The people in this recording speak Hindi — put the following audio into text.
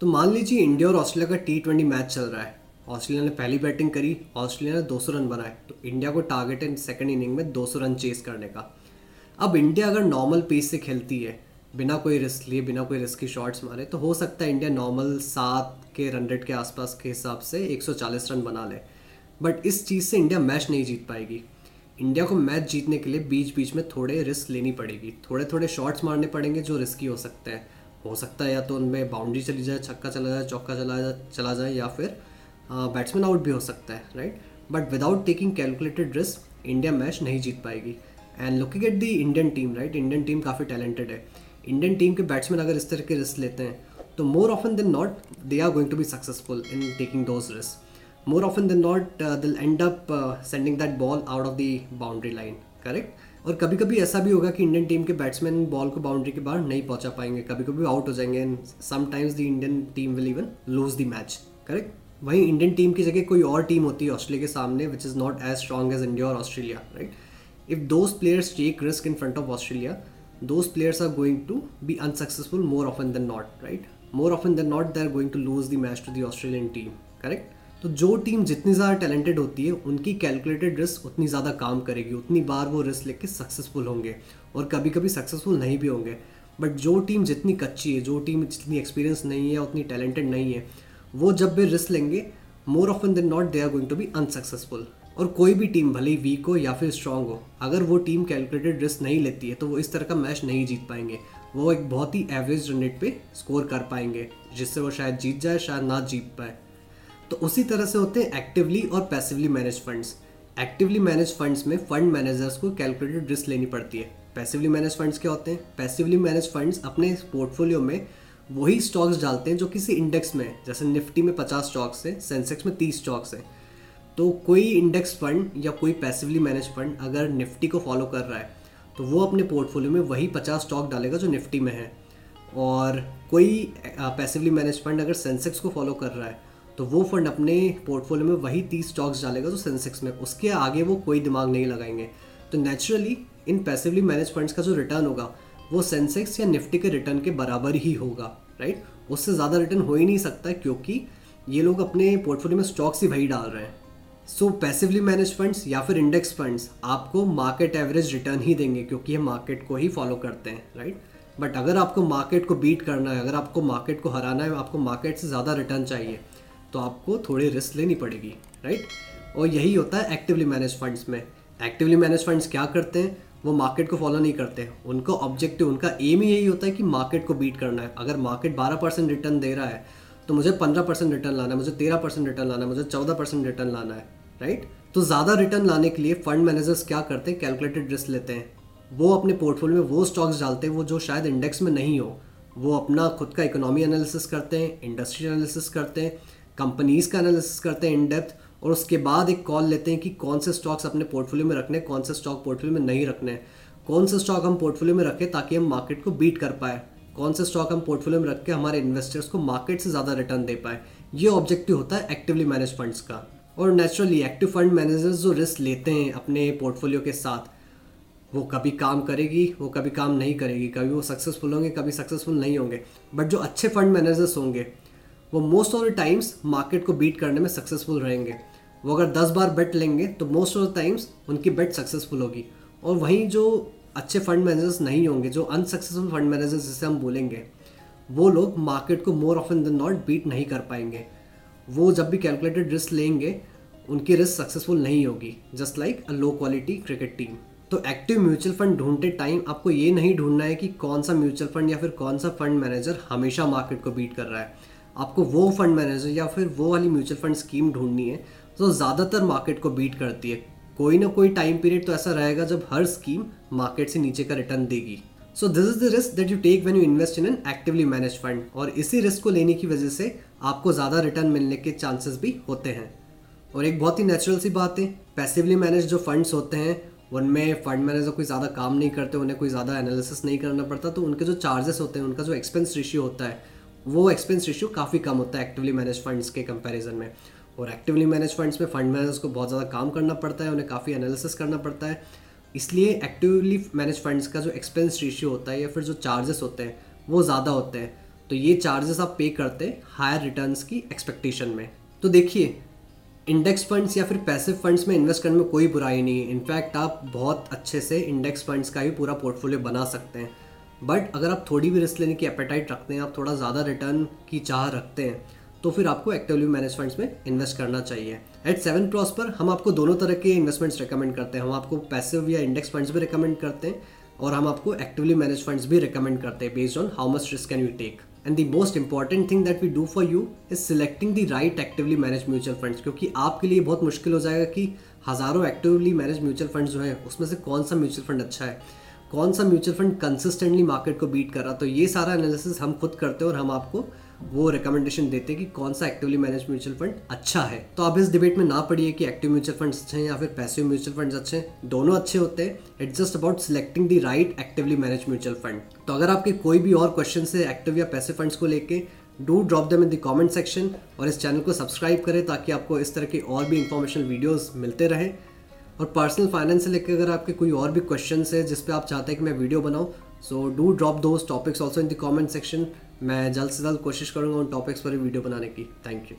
तो मान लीजिए इंडिया और ऑस्ट्रेलिया का टी ट्वेंटी मैच चल रहा है। ऑस्ट्रेलिया ने पहली बैटिंग करी, ऑस्ट्रेलिया ने 200 रन बनाए। तो इंडिया को टारगेट है सेकंड इनिंग में 200 रन चेस करने का। अब इंडिया अगर नॉर्मल पेस से खेलती है, बिना कोई रिस्क लिए, बिना कोई रिस्क की शॉट्स मारे तो हो सकता है इंडिया नॉर्मल सात के रन रेट के आसपास के हिसाब से 140 रन बना ले। बट इस चीज़ से इंडिया मैच नहीं जीत पाएगी। इंडिया को मैच जीतने के लिए बीच बीच में थोड़े रिस्क लेनी पड़ेगी। थोड़े थोड़े शॉट्स मारने पड़ेंगे जो रिस्की हो सकते हैं। हो सकता है या तो उनमें बाउंड्री चली जाए, छक्का चला जाए, चौका चला जाए चला जाए या फिर बैट्समैन आउट भी हो सकता है right but without taking calculated risk India match नहीं जीत पाएगी। And looking at the Indian team right Indian team काफ़ी टैलेंटेड है। इंडियन टीम के बैट्समैन अगर इस तरह के रिस्क लेते हैं तो more often than not they are going to be successful in taking those risk more often than not will end up sending that ball out of the boundary line correct और कभी कभी ऐसा भी होगा कि इंडियन टीम के बैट्समैन बॉल को बाउंड्री के बाहर नहीं पहुँचा पाएँगे। कभी कभी आउट हो जाएँगे and sometimes the Indian team will even lose the match correct वहीं इंडियन टीम की जगह कोई और टीम होती है ऑस्ट्रेलिया के सामने which is not as strong as India और Australia right if those players take risk in front of Australia those players are going to be unsuccessful more often than not right more often than not they are going to lose the match to the Australian team correct तो जो टीम जितनी ज़्यादा टैलेंटेड होती है, उनकी कैलकुलेटेड रिस्क उतनी ज़्यादा काम करेगी, उतनी बार वो रिस्क लेके सक्सेसफुल होंगे और कभी कभी सक्सेसफुल नहीं भी होंगे। बट जो टीम जितनी कच्ची है, जो टीम जितनी एक्सपीरियंस नहीं है, उतनी टैलेंटेड नहीं है, वो जब भी रिस्क लेंगे more often than not they are going to be unsuccessful और कोई भी टीम, भले ही वीक हो या फिर स्ट्रांग हो, अगर वो टीम कैलकुलेटेड रिस्क नहीं लेती है तो वो इस तरह का मैच नहीं जीत पाएँगे। वो एक बहुत ही एवरेज रन रेट पे स्कोर कर पाएँगे, जिससे वो शायद जीत जाए, शायद ना जीत पाए। तो उसी तरह से होते हैं एक्टिवली और passively manage funds actively manage funds में फंड मैनेजर्स को कैलकुलेटेड रिस्क लेनी पड़ती है। पैसिवली मैनेज फंड्स क्या होते हैं? पैसिवली मैनेज फंड्स अपने पोर्टफोलियो में वही स्टॉक्स डालते हैं जो किसी इंडेक्स में जैसे निफ्टी में पचास स्टॉक्स है सेंसेक्स में तीस स्टॉक्स है। तो कोई इंडेक्स फंड या कोई पैसिवली मैनेज फंड अगर निफ्टी को फॉलो कर रहा है तो वो अपने पोर्टफोलियो में वही पचास स्टॉक डालेगा जो निफ्टी में है। और कोई पैसिवली मैनेज फंड अगर सेंसेक्स को फॉलो कर रहा है तो वो फंड अपने पोर्टफोलियो में वही तीस स्टॉक्स डालेगा जो सेंसेक्स में उसके आगे वो कोई दिमाग नहीं लगाएँगे। तो नेचुरली इन पैसिवली मैनेज फंड्स का जो रिटर्न होगा, वो सेंसेक्स या निफ्टी के रिटर्न के बराबर ही होगा राइट उससे ज़्यादा रिटर्न हो ही नहीं सकता क्योंकि ये लोग अपने पोर्टफोलियो में स्टॉक्स ही वही डाल रहे हैं। सो पैसिवली मैनेज फंड्स या फिर इंडेक्स फंड्स आपको मार्केट एवरेज रिटर्न ही देंगे क्योंकि ये मार्केट को ही फॉलो करते हैं राइट बट अगर आपको मार्केट को बीट करना है, अगर आपको मार्केट को हराना है, आपको मार्केट से ज़्यादा रिटर्न चाहिए तो आपको थोड़ी रिस्क लेनी पड़ेगी राइट और यही होता है एक्टिवली मैनेज फंड्स में। एक्टिवली मैनेज फंड्स क्या करते हैं? वो मार्केट को फॉलो नहीं करते। उनका ऑब्जेक्टिव उनका एम ही यही होता है कि मार्केट को बीट करना है। अगर मार्केट बारह परसेंट रिटर्न दे रहा है तो मुझे पंद्रह परसेंट रिटर्न लाना है, मुझे तेरह परसेंट रिटर्न लाना है, मुझे चौदह परसेंट रिटर्न लाना है राइट तो ज़्यादा रिटर्न लाने के लिए फंड मैनेजर्स क्या करते हैं? कैलकुलेटेड रिस्क लेते हैं। वो अपने पोर्टफोलियो में वो स्टॉक्स डालते हैं, वो जो शायद इंडेक्स में नहीं हो, वो अपना खुद का इकोनॉमी एनालिसिस करते हैं इंडस्ट्री एनालिसिस करते हैं। कंपनीज़ का एनालिसिस करते हैं इन डेप्थ और उसके बाद एक कॉल लेते हैं कि कौन से स्टॉक्स अपने पोर्टफोलियो में रखने कौन से स्टॉक पोर्टफोलियो में नहीं रखने कौन से स्टॉक हम पोर्टफोलियो में रखें ताकि हम मार्केट को बीट कर पाए। कौन से स्टॉक हम पोर्टफोलियो में रख के हमारे इन्वेस्टर्स को मार्केट से ज़्यादा रिटर्न दे पाए। ये ऑब्जेक्टिव होता है एक्टिवली मैनेज फंड्स का। और नेचुरली एक्टिव फंड मैनेजर्स जो रिस्क लेते हैं अपने पोर्टफोलियो के साथ, वो कभी काम करेगी, वो कभी काम नहीं करेगी। कभी वो सक्सेसफुल होंगे, कभी सक्सेसफुल नहीं होंगे। बट जो अच्छे फंड मैनेजर्स होंगे वो most of the times market को बीट करने में सक्सेसफुल रहेंगे। वो अगर दस बार बेट लेंगे तो मोस्ट ऑफ़ द टाइम्स उनकी बेट सक्सेसफुल होगी। और वहीं जो अच्छे फंड मैनेजर्स नहीं होंगे, जो अनसक्सेसफुल फंड मैनेजर्स जिसे हम बोलेंगे, वो लोग मार्केट को more of often than not beat नहीं कर पाएँगे। वो जब भी कैलकुलेटेड रिस्क लेंगे, उनकी रिस्क सक्सेसफुल नहीं होगी। Just like a low quality cricket team तो एक्टिव म्यूचुअल फंड ढूंढते टाइम आपको ये नहीं ढूंढना है कि कौन सा म्यूचुअल फंड या फिर कौन सा फंड मैनेजर हमेशा मार्केट को बीट कर रहा है। आपको वो फंड मैनेजर या फिर वो वाली म्यूचुअल फंड स्कीम ढूंढनी है, जो ज़्यादातर मार्केट को बीट करती है। कोई ना कोई टाइम पीरियड तो ऐसा रहेगा जब हर स्कीम मार्केट से नीचे का रिटर्न देगी। So this is the risk that you take when you invest in an actively manage fund और इसी रिस्क को लेने की वजह से आपको ज़्यादा रिटर्न मिलने के चांसेस भी होते हैं। और एक बहुत ही नेचुरल सी बात है पैसिवली मैनेज जो फंड्स होते हैं, उनमें फंड मैनेजर कोई ज़्यादा काम नहीं करते, उन्हें कोई ज़्यादा एनालिसिस नहीं करना पड़ता तो उनके जो चार्जेस होते हैं, उनका जो एक्सपेंस रेशियो होता है वो एक्सपेंस रेशियो काफ़ी कम होता है एक्टिवली मैनेज फंड्स के कंपैरिजन में। और एक्टिवली मैनेज फंड्स में फंड मैनेजर्स को बहुत ज़्यादा काम करना पड़ता है, उन्हें काफ़ी एनालिसिस करना पड़ता है। इसलिए एक्टिवली मैनेज फंड्स का जो एक्सपेंस रेशियो होता है या फिर जो चार्जेस होते हैं, वो ज़्यादा होते हैं। तो ये चार्जेस आप पे करते हैं हायर रिटर्न्स की एक्सपेक्टेशन में। तो देखिए इंडेक्स फंड्स या फिर पैसिव फंड्स में इन्वेस्ट करने में कोई बुराई नहीं है। इनफैक्ट आप बहुत अच्छे से इंडेक्स फंड्स का भी पूरा पोर्टफोलियो बना सकते हैं। बट अगर आप थोड़ी भी रिस्क लेने की एपेटाइट रखते हैं, आप थोड़ा ज़्यादा रिटर्न की चाह रखते हैं तो फिर आपको एक्टिवली मैनेज फंड्स में इन्वेस्ट करना चाहिए। एट सेवन क्रॉस पर हम आपको दोनों तरह के इन्वेस्टमेंट्स रिकमेंड करते हैं। हम आपको पैसिव या इंडेक्स फंड्स भी रिकमेंड करते हैं और हम आपको एक्टिवली मैनेज फंड्स भी रिकमेंड करते हैं based on how much risk can you take and the most important thing that we do for you is selecting the right actively manage mutual funds क्योंकि आपके लिए बहुत मुश्किल हो जाएगा कि हज़ारों एक्टिवली मैनेज म्यूचुअल फंड्स जो है, उसमें से कौन सा म्यूचुअल फंड अच्छा है। कौन सा म्यूचुअल फंड कंसिस्टेंटली मार्केट को बीट कर रहा तो ये सारा एनालिसिस हम खुद करते हैं और हम आपको वो रिकमेंडेशन देते हैं कि कौन सा एक्टिवली मैनेज म्यूचुअल फंड अच्छा है। तो आप इस डिबेट में ना पढ़िए कि एक्टिव म्यूचुअल फंड्स अच्छे हैं या फिर पैसिव म्यूचुअल फंड्स अच्छे हैं। दोनों अच्छे होते हैं। It's just about selecting the right actively manage mutual fund. तो अगर आपके कोई भी और क्वेश्चन है एक्टिव या पैसिव फंड्स को लेके do drop them in the comment section और इस चैनल को सब्सक्राइब करें ताकि आपको इस तरह की और भी इंफॉर्मेशन वीडियोज़ मिलते रहें। और पर्सनल फाइनेंस से लेकर अगर आपके कोई और भी क्वेश्चन है, जिस पर आप चाहते हैं कि मैं वीडियो बनाऊँ so do drop those topics also in the comment section मैं जल्द से जल्द कोशिश करूँगा उन टॉपिक्स पर वीडियो बनाने की. Thank you